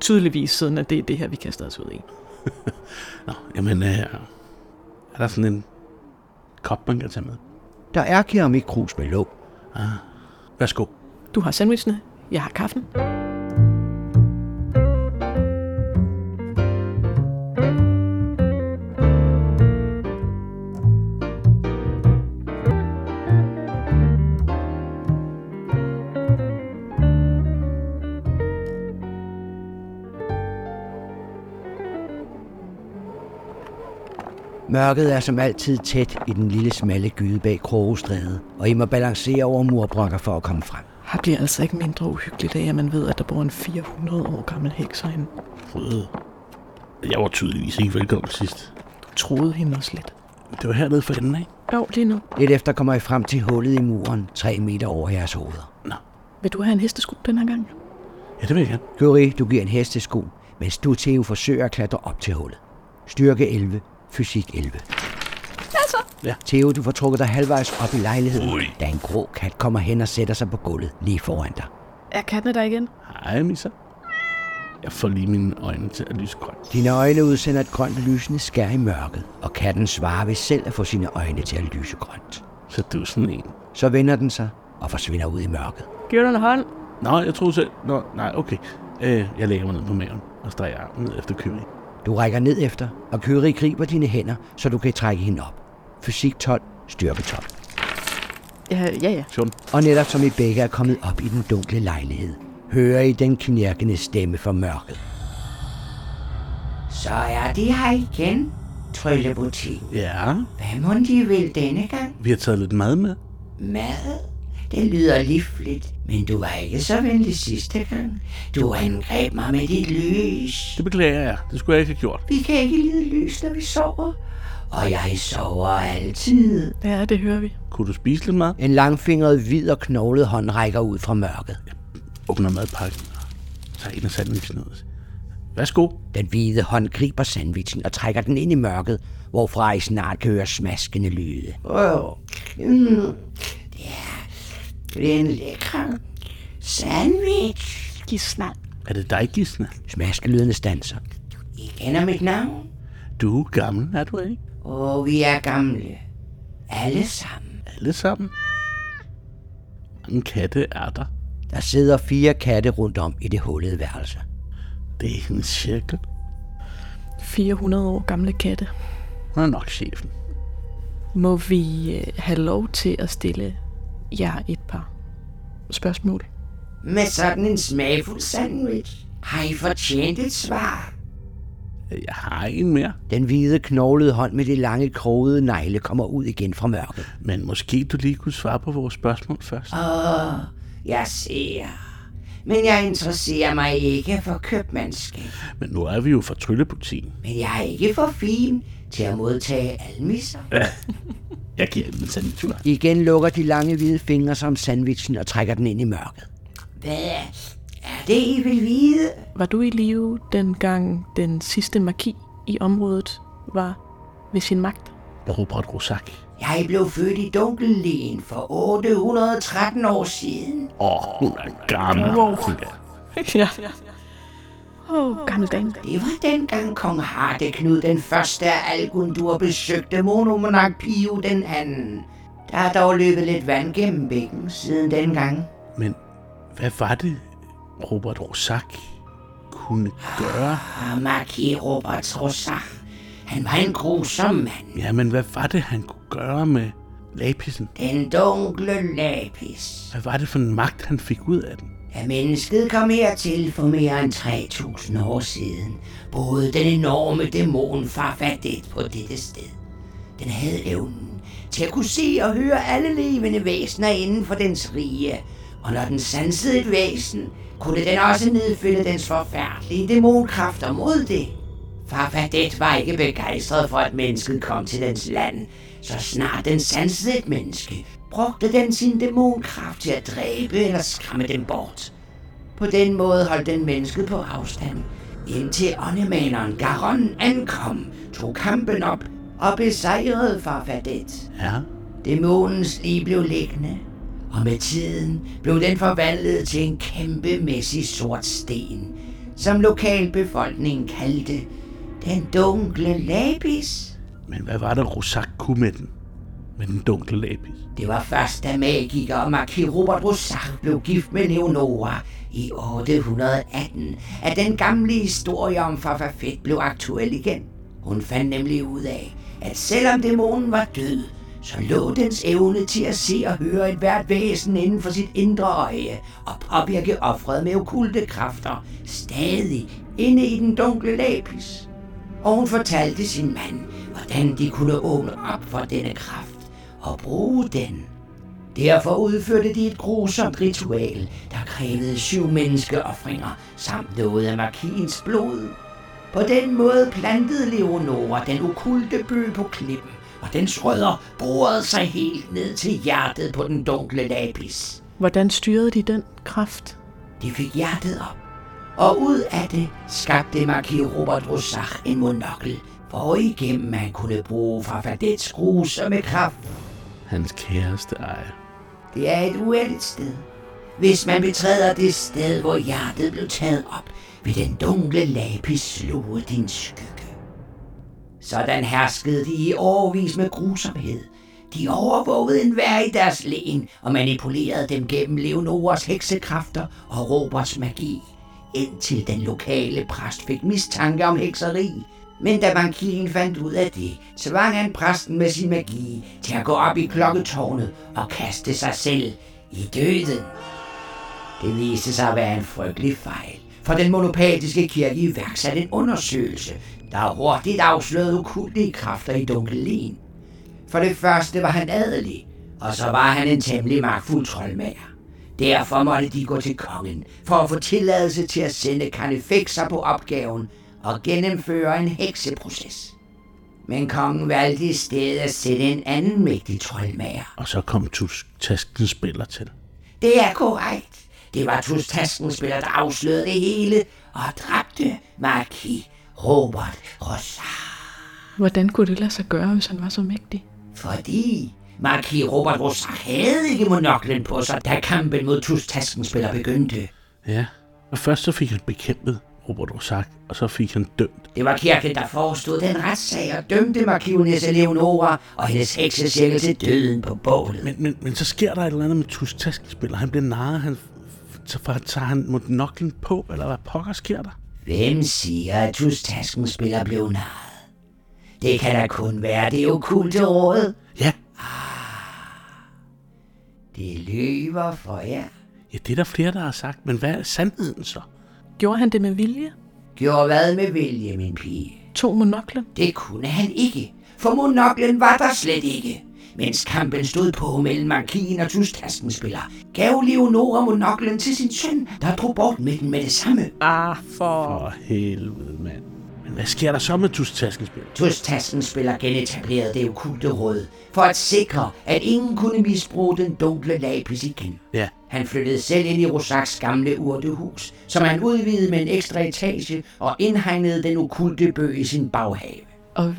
Tydeligvis siden, at det er det her, vi kaster os ud i. Nå, jamen, øh, er der sådan en kop, man kan tage med? Der er keramikkrus med låg. Værsgo. Du har sandwichene. Jeg har kaffen. Mørket er som altid tæt i den lille smalle gyde bag Krogestræde, og I må balancere over murbrokker for at komme frem. Her bliver altså ikke mindre uhyggeligt af, at man ved, at der bor en 400 år gammel heks herinde. Røde. Jeg var tydeligvis ikke velkommen sidst. Du troede hende også lidt. Det var hernede for enden af. Jo, lige nu. Lidt efter kommer I frem til hullet i muren, tre meter over jeres hoveder. Nå, Vil du have en hestesko den her gang? ja, det vil jeg gerne. Guri, du giver en hestesko, mens du, Theo, forsøger at klatre op til hullet. Styrke 11, fysik 11. Altså. Ja. Theo, du får trukket dig halvvejs op i lejligheden, Ui. da en grå kat kommer hen og sætter sig på gulvet lige foran dig. Er kattene der igen? Hej, Misa. Jeg får lige mine øjne til at lyse grønt. Dine øjne udsender et grønt lysende skær i mørket, og katten svarer ved selv at få sine øjne til at lyse grønt. Så du er sådan en. Så vender den sig og forsvinder ud i mørket. Giver du en hånd? Nå, jeg troede selv... Nå, nej, okay. Øh, jeg lægger mig ned på maven og streger armen ned efter Kyrie. Du rækker ned efter, og Kyrie griber dine hænder, så du kan trække hende op. Fysik 12, styrke 12. Ja, ja, ja. 14. Og netop som I begge er kommet op i den dunkle lejlighed, hører I den knirkende stemme fra mørket. Så er de her igen, Tryllebutik. Ja, Hvad må de vil denne gang? vi har taget lidt mad med. Mad? Det lyder livligt, men du var ikke så venlig sidste gang. Du angreb mig med dit lys. Det beklager jeg. Det skulle jeg ikke have gjort. Vi kan ikke lide lys, når vi sover. Og jeg sover altid. Ja, det hører vi. Kunne du spise lidt mad? En langfingret, hvid og knoglet hånd rækker ud fra mørket. Åbner madpakken og tager en af sandwichen ud. Værsgo. Den hvide hånd griber sandwichen og trækker den ind i mørket, hvorfra I snart kan høre smaskende lyde. Åh, mm, det er, det er en lækker sandwich. Giv snart. Er det dig, Gisne? Smaskelydene stanser. I kender mit navn? Du er gammel, er du ikke? Åh, vi er gamle. Alle sammen. Alle sammen. Mange katte er der. Der sidder fire katte rundt om i det hullede værelse. Det er en cirkel. 400 år gamle katte. Hun er nok chefen. Må vi øh, have lov til at stille jer et par spørgsmål? Med sådan en smagfuld sandwich har I fortjent et svar. Jeg har en mere, Den hvide knoglede hånd med de lange krogede negle kommer ud igen fra mørket. men måske du lige kunne svare på vores spørgsmål først. Åh, jeg ser. Men jeg interesserer mig ikke for købmandskab. Men nu er vi jo fra Tryllebutikken. Men jeg er ikke for fin til at modtage almisser. Jeg giver den en sandwich. hva'? Igen lukker de lange hvide fingre som sandwichen og trækker den ind i mørket. Hvad er det, I vil vide? Var du i live dengang den sidste magi i området var ved sin magt? Robert Rosak. Jeg blev født i Dunkellen for 813 år siden. Åh, oh, hun er gammel. Wow. Er- ja. Åh, oh, gammel dame. Det var dengang kong Hardeknud den første af Algundur besøgte monomonark Pio den anden. Der er dog løbet lidt vand gennem bækken siden dengang. Men hvad var det, Robert Rosak kunne gøre? Og Marki Robert Rosach. Han var en grusom mand. Ja, men hvad var det, han kunne gøre med lapisen? Den dunkle lapis. Hvad var det for en magt, han fik ud af den? At mennesket kom hertil for mere end 3000 år siden, boede den enorme dæmon Farfadet på dette sted. Den havde evnen til at kunne se og høre alle levende væsener inden for dens rige, og når den sansede et væsen, kunne den også nedfælde dens forfærdelige dæmonkræfter mod det. Farfadet var ikke begejstret for, at mennesket kom til dens land, så snart den sansede et menneske, brugte den sin dæmonkraft til at dræbe eller skræmme dem bort. På den måde holdt den mennesket på afstand, indtil åndemaneren Garon ankom, tog kampen op og besejrede Farfadet. Ja, Dæmonens lige blev liggende, og med tiden blev den forvandlet til en kæmpemæssig sort sten, som lokalbefolkningen kaldte den dunkle lapis. men hvad var det, Rosak kunne med den? Med den dunkle lapis? Det var først, da magiker og markir Robert Rosach blev gift med Leonora i 818, at den gamle historie om Farfafet blev aktuel igen. Hun fandt nemlig ud af, at selvom dæmonen var død, så lå dens evne til at se og høre et hvert væsen inden for sit indre øje og påvirke offret med okulte kræfter stadig inde i den dunkle lapis. Og hun fortalte sin mand, hvordan de kunne åbne op for denne kraft og bruge den. Derfor udførte de et grusomt ritual, der krævede syv menneskeoffringer samt noget af markiens blod. På den måde plantede Leonora den okulte bøg på klippen, og dens rødder borede sig helt ned til hjertet på den dunkle lapis. Hvordan styrede de den kraft? De fik hjertet op, og ud af det skabte markis Robert Rosach en monokkel, hvor igennem man kunne bruge Farfadets grusomme kraft. Hans kæreste eje. Det er et uendeligt sted. Hvis man betræder det sted, hvor hjertet blev taget op, vil den dunkle lapis sluge din skygge. Sådan herskede de i årvis med grusomhed. De overvågede enhver i deres len og manipulerede dem gennem Leonoras heksekræfter og Robers magi, indtil den lokale præst fik mistanke om hekseri. Men da bankiren fandt ud af det, tvang han præsten med sin magi til at gå op i klokketårnet og kaste sig selv i døden. Det viste sig at være en frygtelig fejl, for den monopatiske kirke iværksatte en undersøgelse, der hurtigt afslørede okulte kræfter i Dunkelin. For det første var han adelig, og så var han en temmelig magtfuld troldmager. Derfor måtte de gå til kongen for at få tilladelse til at sende karnefekser på opgaven og gennemføre en hekseproces. Men kongen valgte i stedet at sætte en anden mægtig troldmager. Og så kom Tusk Taskens spiller til. Det er korrekt. Det var Tus Taskenspiller, der afslørede det hele og dræbte Marquis Robert Rosar. Hvordan kunne det lade sig gøre, hvis han var så mægtig? Fordi Marquis Robert Rosar havde ikke monoklen på sig, da kampen mod Tus Taskenspiller begyndte. Ja, og først så fik han bekæmpet Robert Rosak, og så fik han dømt. Det var kirken, der forestod den retssag og dømte Markivnesse Leonora og hendes heksesække til døden på bålet. Men, men, men så sker der et eller andet med Tusk Taskespiller. Han bliver narret, han, så for, tager han monoklen på, eller hvad pokker sker der? Hvem siger, at Tus Taskenspiller blev narret? Det kan da kun være det okulte råd. Ja, Det løber for jer. ja, det er der flere, der har sagt, men hvad er sandheden så? Gjorde han det med vilje? Gjorde hvad med vilje, min pige? To monoklen? Det kunne han ikke, for monoklen var der slet ikke. Mens kampen stod på mellem markien og Tustaskenspiller, gav Leonora monoklen til sin søn, der drog bort med den med det samme. Ah, for... For helvede, mand. Men hvad sker der så med Tusk Taskespiller? Tustaskenspiller genetablerede det okulte råd, for at sikre, at ingen kunne misbruge den dunkle lapis igen. Ja, Han flyttede selv ind i Rosaks gamle urtehus, som han udvidede med en ekstra etage og indhegnede den okulte bøg i sin baghave. Og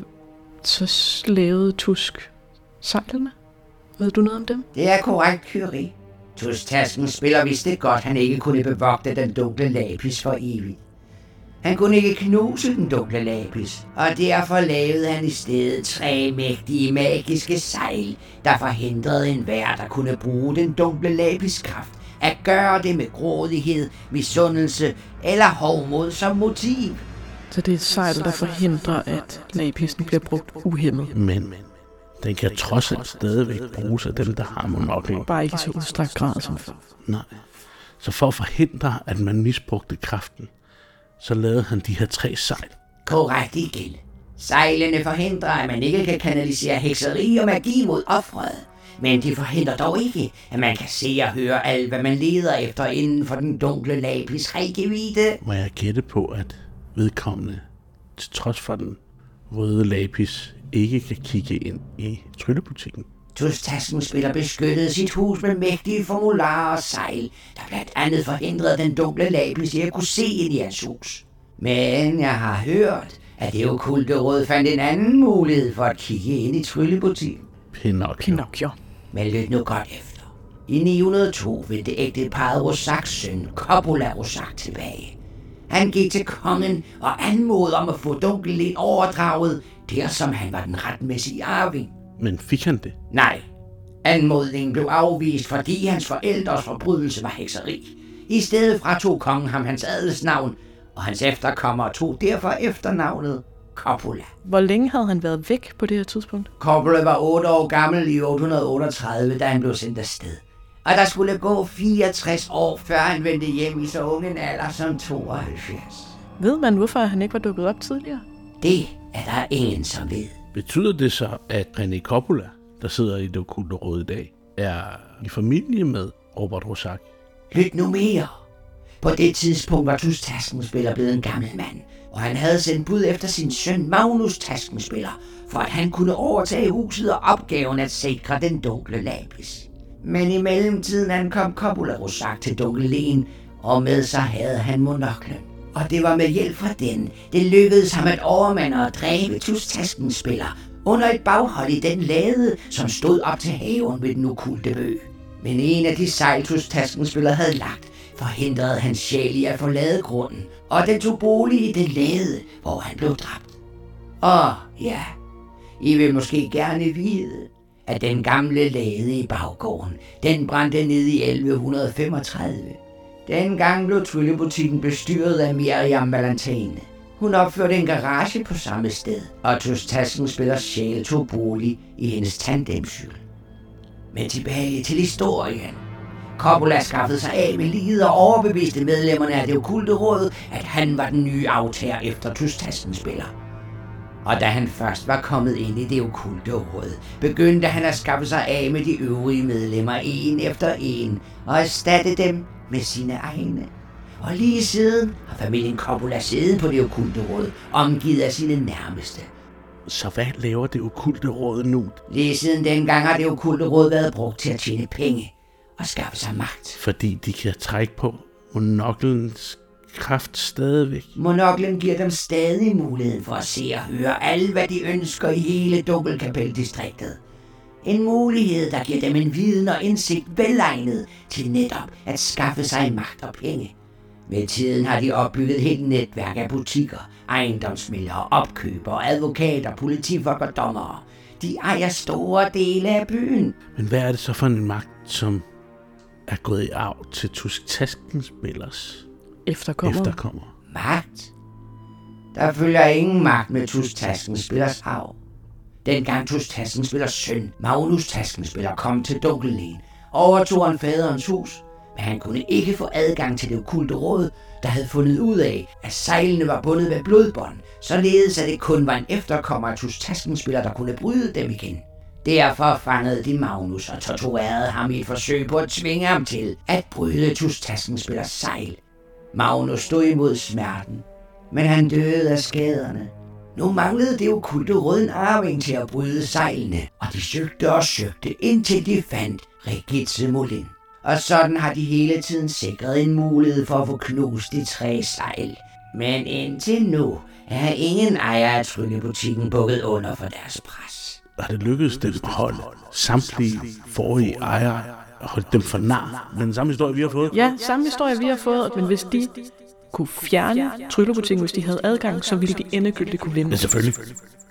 så lavede Tusk sejlene? Ved du noget om dem? Det er korrekt, Kyrie. Tustasken spiller vidste godt, han ikke kunne bevogte den dunkle lapis for evigt. Han kunne ikke knuse den dunkle lapis, og derfor lavede han i stedet tre mægtige magiske sejl, der forhindrede enhver, der kunne bruge den dunkle lapis kraft, at gøre det med grådighed, misundelse eller hovmod som motiv. Så det er et sejl, der forhindrer, at lapisen bliver brugt uhemmet. men, men den kan trods alt stadigvæk bruges af dem, der har monokler. Bare ikke i så udstrakt grad som før. Nej. Så for at forhindre, at man misbrugte kraften, så lavede han de her tre sejl. Korrekt igen. Sejlene forhindrer, at man ikke kan kanalisere hekseri og magi mod offret. Men de forhindrer dog ikke, at man kan se og høre alt, hvad man leder efter inden for den dunkle lapis rækkevidde. Må jeg gætte på, at vedkommende, til trods for den røde lapis, ikke kan kigge ind i tryllebutikken. Tustasken spiller beskyttede sit hus med mægtige formularer og sejl, der blandt andet forhindrede den dunkle lapis i at kunne se ind i hans hus. Men jeg har hørt, at det okulte råd fandt en anden mulighed for at kigge ind i tryllebutikken. Pinocchio. Pinocchio. Men lyt nu godt efter. I 902 vendte ægteparet Rosaks søn, Coppola Rosak, tilbage. Han gik til kongen og anmodede om at få dunkelen overdraget, der som han var den retmæssige arving. Men fik han det? Nej, anmodningen blev afvist, fordi hans forældres forbrydelse var hekseri. I stedet fratog kongen ham hans adelsnavn, og hans efterkommere tog derfor efternavnet Coppola. Hvor længe havde han været væk på det her tidspunkt? Coppola var 8 år gammel i 838, da han blev sendt afsted. Og der skulle gå 64 år, før han vendte hjem i så ung en alder som 72. Ved man, hvorfor han ikke var dukket op tidligere? Det er der ingen, som ved. Betyder det så, at René Coppola, der sidder i det okulte råd i dag, er i familie med Robert Rosak? Lyt nu mere. På det tidspunkt var Tus Taskenspiller blevet en gammel mand, og han havde sendt bud efter sin søn Magnus Taskenspiller, for at han kunne overtage huset og opgaven at sikre den dunkle lapis. Men i mellemtiden ankom Coppola Rosak til Dunkelen, og med sig havde han monoklen. Og det var med hjælp fra den, det lykkedes ham at overmande og dræbe tustaskens Taskenspiller under et baghold i den lade, som stod op til haven ved den okulte bø. Men en af de sejltus Taskenspiller havde lagt, forhindrede hans sjæl i at forlade grunden, og den tog bolig i den lade, hvor han blev dræbt. Og ja, I vil måske gerne vide, at den gamle lade i baggården, den brændte ned i 1135. Dengang blev tryllebutikken bestyret af Miriam Valentine. Hun opførte en garage på samme sted, og Tøs Tasken spiller sjæl tog bolig i hendes tandemcykel. Men tilbage til historien. Coppola skaffede sig af med livet og overbeviste medlemmerne af det okulte råd, at han var den nye aftager efter Tustastenspiller. Og da han først var kommet ind i det okulte råd, begyndte han at skaffe sig af med de øvrige medlemmer en efter en og erstatte dem med sine egne. Og lige siden har familien Coppola siddet på det okulte råd, omgivet af sine nærmeste. Så hvad laver det okulte råd nu? Lige siden dengang har det okulte råd været brugt til at tjene penge og skaffe sig magt. Fordi de kan trække på monoklens kraft stadigvæk. Monoklen giver dem stadig muligheden for at se og høre alt, hvad de ønsker i hele Dobbeltkapeldistriktet. En mulighed, der giver dem en viden og indsigt velegnet til netop at skaffe sig magt og penge. Med tiden har de opbygget et helt netværk af butikker, ejendomsmælere, opkøbere, advokater, politifolk og dommere. De ejer store dele af byen. Men hvad er det så for en magt, som er gået i arv til Tusk Taskenspillers Efterkommer. efterkommer? Magt? Der følger ingen magt med Tus Taskenspillers arv. Dengang Tus Taskenspillers søn, Magnus Taskenspiller, kom til Dunkellen, overtog han faderens hus, men han kunne ikke få adgang til det okulte råd, der havde fundet ud af, at sejlene var bundet med blodbånd, således at det kun var en efterkommer af Tus Taskenspiller, der kunne bryde dem igen. Derfor fangede de Magnus og torturerede ham i et forsøg på at tvinge ham til at bryde Tus Taskenspillers sejl. Magnus stod imod smerten, men han døde af skaderne. Nu manglede det okulte råd en arving til at bryde sejlene, og de søgte og søgte, indtil de fandt Regitze Molin. Og sådan har de hele tiden sikret en mulighed for at få knust de tre sejl. Men indtil nu er ingen ejer af tryllebutikken bukket under for deres pres. Har det lykkedes dem at holde samtlige forrige ejere og holde dem for nar? Den samme historie, vi har fået? Ja, samme historie vi har fået, men hvis de kunne fjerne tryllebutikken, hvis de havde adgang, så ville de endegyldigt kunne vinde. Ja, selvfølgelig.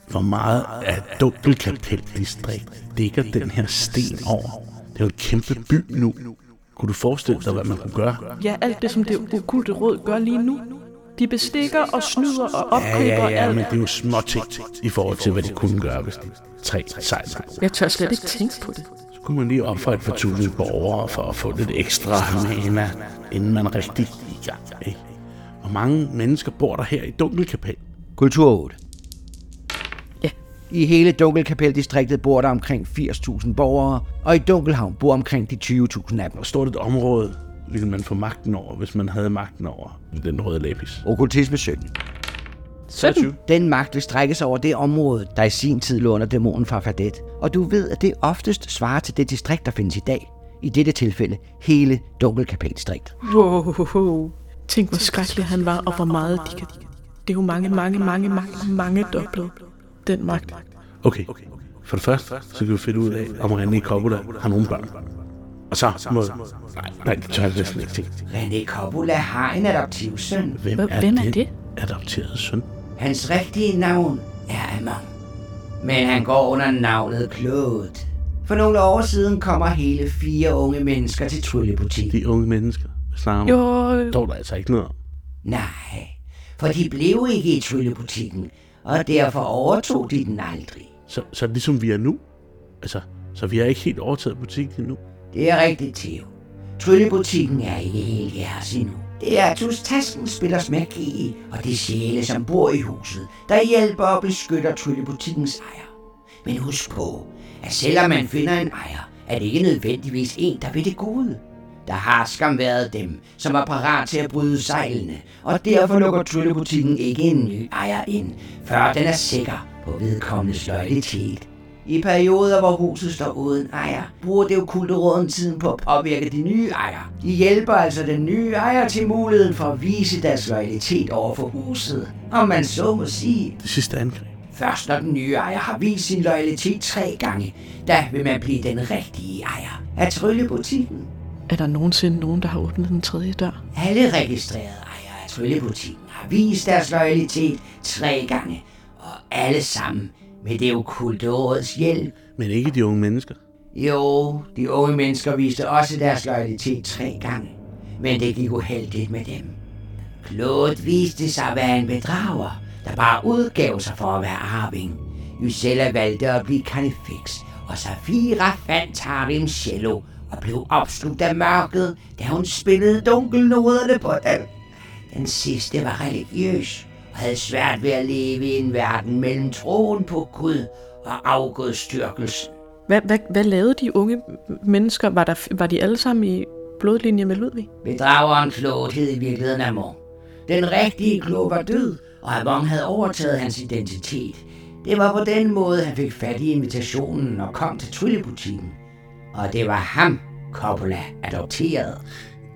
Hvor meget af Dunkelkapeldistrikt dækker den her sten over? Det er jo en kæmpe by nu. Kunne du forestille dig, hvad man kunne gøre? Ja, alt det, som det okulte råd gør lige nu. De bestikker og snyder og Ja, opkøber ja, ja, alt. men det er jo små ting i forhold til, hvad de kunne gøre, hvis de tre sejler. Jeg tør slet ikke tænke på det. Så kunne man lige opføre et par tusind borgere for at få lidt ekstra mana, inden man rigtig gik i gang. Ikke? Hvor mange mennesker bor der her i Dunkelkapel? Kultur 8. Ja. I hele Dunkelkapeldistriktet bor der omkring 80.000 borgere, og i Dunkelhavn bor omkring de 20.000 af dem. Hvor stort et område ville man få magten over, hvis man havde magten over den røde lapis? Okkultisme 17. 17. Den magt vil strække sig over det område, der i sin tid lå under dæmonen fra Fadet. Og du ved, at det oftest svarer til det distrikt, der findes i dag. I dette tilfælde hele Dunkelkapeldistrikt. Wow. Tænk, hvor skrækkelig han var, og hvor meget de kan... Det er jo mange, mange, mange, mange, mange doblet. Den magt. Okay, for det første, så kan vi finde ud af, om René Coppola har nogle børn. Og så må... Nej, nej, det tør jeg næsten ikke tænke. René Coppola har en adoptivsøn. Hvem, Hvem- hvem er det? adopterede søn? Hans rigtige navn er Amon. Men han går under navnet Claude. For nogle år siden kommer hele fire unge mennesker til tryllebutikken. De unge mennesker, snakker om. Jo, Står der altså ikke noget om. Nej, for de blev ikke i tryllebutikken, og derfor overtog de den aldrig. Så, så ligesom vi er nu. Altså, så vi har ikke helt overtaget butikken endnu. Det er rigtigt, Theo. Tryllebutikken er ikke helt jeres endnu. Det er Tus Tasken spillers magi og de sjæle, som bor i huset, der hjælper og beskytter tryllebutikkens ejer. Men husk på, at selvom man finder en ejer, er det ikke nødvendigvis en, der vil det gode. Der har skam været dem, som var parat til at bryde sejlene, og derfor lukker tryllebutikken ikke en ny ejer ind, før den er sikker på vedkommendes loyalitet. I perioder, hvor huset står uden ejer, bruger det okulte råden tiden på at påvirke de nye ejere. De hjælper altså den nye ejer til muligheden for at vise deres loyalitet over for huset, om man så må sige. Det sidste angreb. Først når den nye ejer har vist sin loyalitet tre gange, der vil man blive den rigtige ejer af tryllebutikken. Er der nogensinde nogen, der har åbnet den tredje dør? Alle registrerede ejere af tryllebutikken har vist deres loyalitet tre gange, og alle sammen med det okulte råds hjælp. Men ikke de unge mennesker. Jo, de unge mennesker viste også deres loyalitet tre gange, men det gik uheldigt med dem. Claude viste sig at være en bedrager, der bare udgav sig for at være arving. Ysella valgte at blive Carnifex, og Safira fandt Tarim cello og blev opslugt af mørket, da hun spillede dunkelnoderne på den. Den sidste var religiøs og havde svært ved at leve i en verden mellem troen på Gud og afgudstyrkelsen. Hvad, hvad, hvad lavede de unge mennesker? Var, der, var de alle sammen i blodlinje med Ludvig? Bedrageren Claude hed i virkeligheden Amon. Den rigtige Claude var død, og Amon havde overtaget hans identitet. Det var på den måde, han fik fat i invitationen og kom til tryllebutikken. Og det var ham, Coppola adopterede.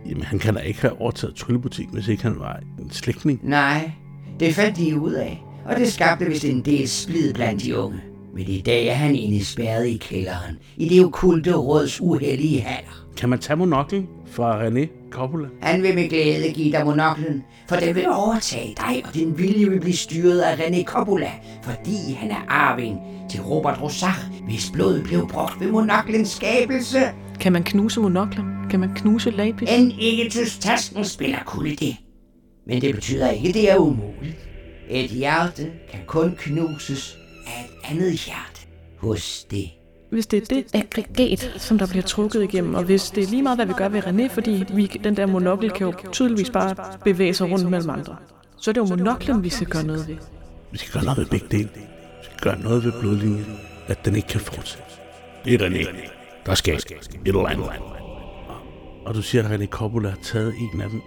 Jamen, han kan da ikke have overtaget tryllebutikken, hvis ikke han var en slægtning. Nej, det fandt de ud af, og det skabte vist en del splid blandt de unge. Men i dag er han indespærret i kælderen, i det okulte råds uheldige haller. Kan man tage monoklen fra René Coppola? Han vil med glæde give dig monoklen, for den vil overtage dig, og din vilje vil blive styret af René Coppola, fordi han er arving til Robert Rosach, hvis blod blev brugt ved monoklens skabelse. Kan man knuse monoklen? Kan man knuse lapis? En ikke tasken spiller kulde det. Men det betyder ikke, at det er umuligt. Et hjerte kan kun knuses af et andet hjerte hos det. Hvis det er det aggregat, som der bliver trukket igennem, og hvis det er lige meget, hvad vi gør ved René, fordi vi, den der monokkel kan jo tydeligvis bare bevæge sig rundt mellem andre, så er det jo monoklen, vi skal gøre noget ved. Vi skal gøre noget ved begge dele. Vi skal gøre noget ved blodlinjen, at den ikke kan fortsætte. Det er René. Der skal et eller andet. Og du siger, at René Coppola har taget en af dem.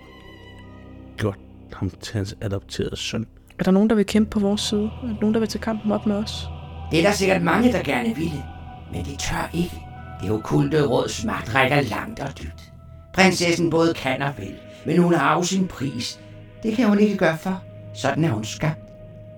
Gjort ham til hans adopterede søn. Er der nogen, der vil kæmpe på vores side? Er der nogen, der vil tage kampen op med os? Det er der sikkert mange, der gerne ville, men de tør ikke. Det okulte råds magt rækker langt og dybt. Prinsessen både kan og vil, men hun har jo sin pris. Det kan hun ikke gøre for. Sådan er hun skabt.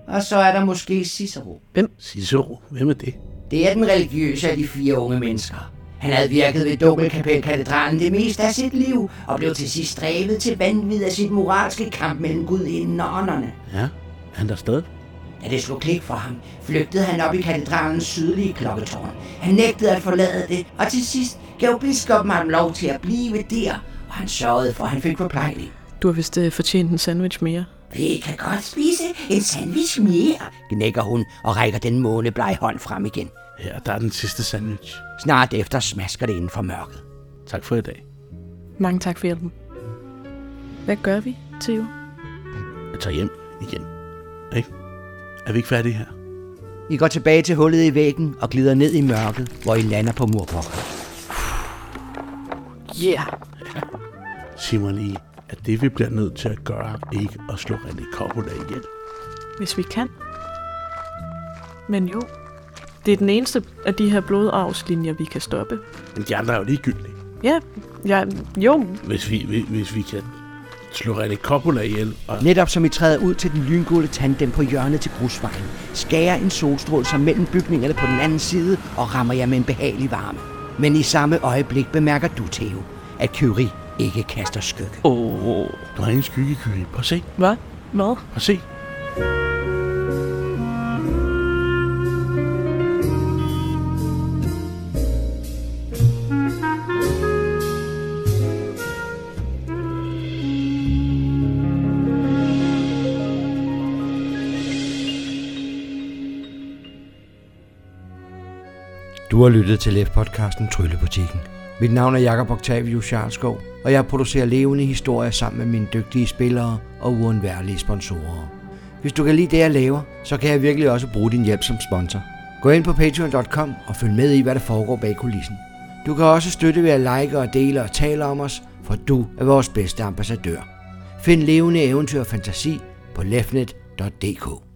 Og så er der måske Cicero. Cicero, hvem er det? Det er den religiøse af de fire unge mennesker. Han havde virket ved Dobbelkapelkatedralen det meste af sit liv, og blev til sidst drevet til vanvid af sit moralske kamp mellem gudinden og ånderne. Ja, han der stadig? Da det slog klik for ham, flygtede han op i katedralens sydlige klokketårn. Han nægtede at forlade det, og til sidst gav biskoppen ham lov til at blive der, og han sørgede for, at han fik forplejning. Du har vist uh, fortjent en sandwich mere. Vi kan godt spise en sandwich mere, gnækker hun og rækker den månebleje hånd frem igen. Her, der er den sidste sandwich. Snart efter smasker det inden for mørket. Tak for i dag. Mange tak for hjælpen. Hvad gør vi, Theo? Jeg tager hjem igen. Ikke? Er vi ikke færdige her? I går tilbage til hullet i væggen og glider ned i mørket, hvor I lander på murpokker. Yeah! Simon I, at det vi bliver nødt til at gøre, ikke at slå René Coppola ihjel. Hvis vi kan. Men jo, det er den eneste af de her blodarvslinjer, vi kan stoppe. Men de andre er jo ligegyldige. Ja, ja jo, Hvis vi, hvis- hvis vi kan slå René Coppola ihjel, og Netop som I træder ud til den lyngule tandem på hjørnet til grusvejen, skærer en solstråle sig mellem bygningerne på den anden side og rammer jer med en behagelig varme. Men i samme øjeblik bemærker du, Theo, at Kyrie ikke kaster skygge. Åh, der er ingen skyggekø. Prøv at se. hvad? Hvad? Prøv at se. Du har lyttet til LEF-podcasten Tryllebutikken. Mit navn er Jakob Octavius Charlskov, og jeg producerer levende historier sammen med mine dygtige spillere og uundværlige sponsorer. Hvis du kan lide det, jeg laver, så kan jeg virkelig også bruge din hjælp som sponsor. Gå ind på patreon.com og følg med i, hvad der foregår bag kulissen. Du kan også støtte ved at like og dele og tale om os, for du er vores bedste ambassadør. Find levende eventyr og fantasi på lefnet.dk.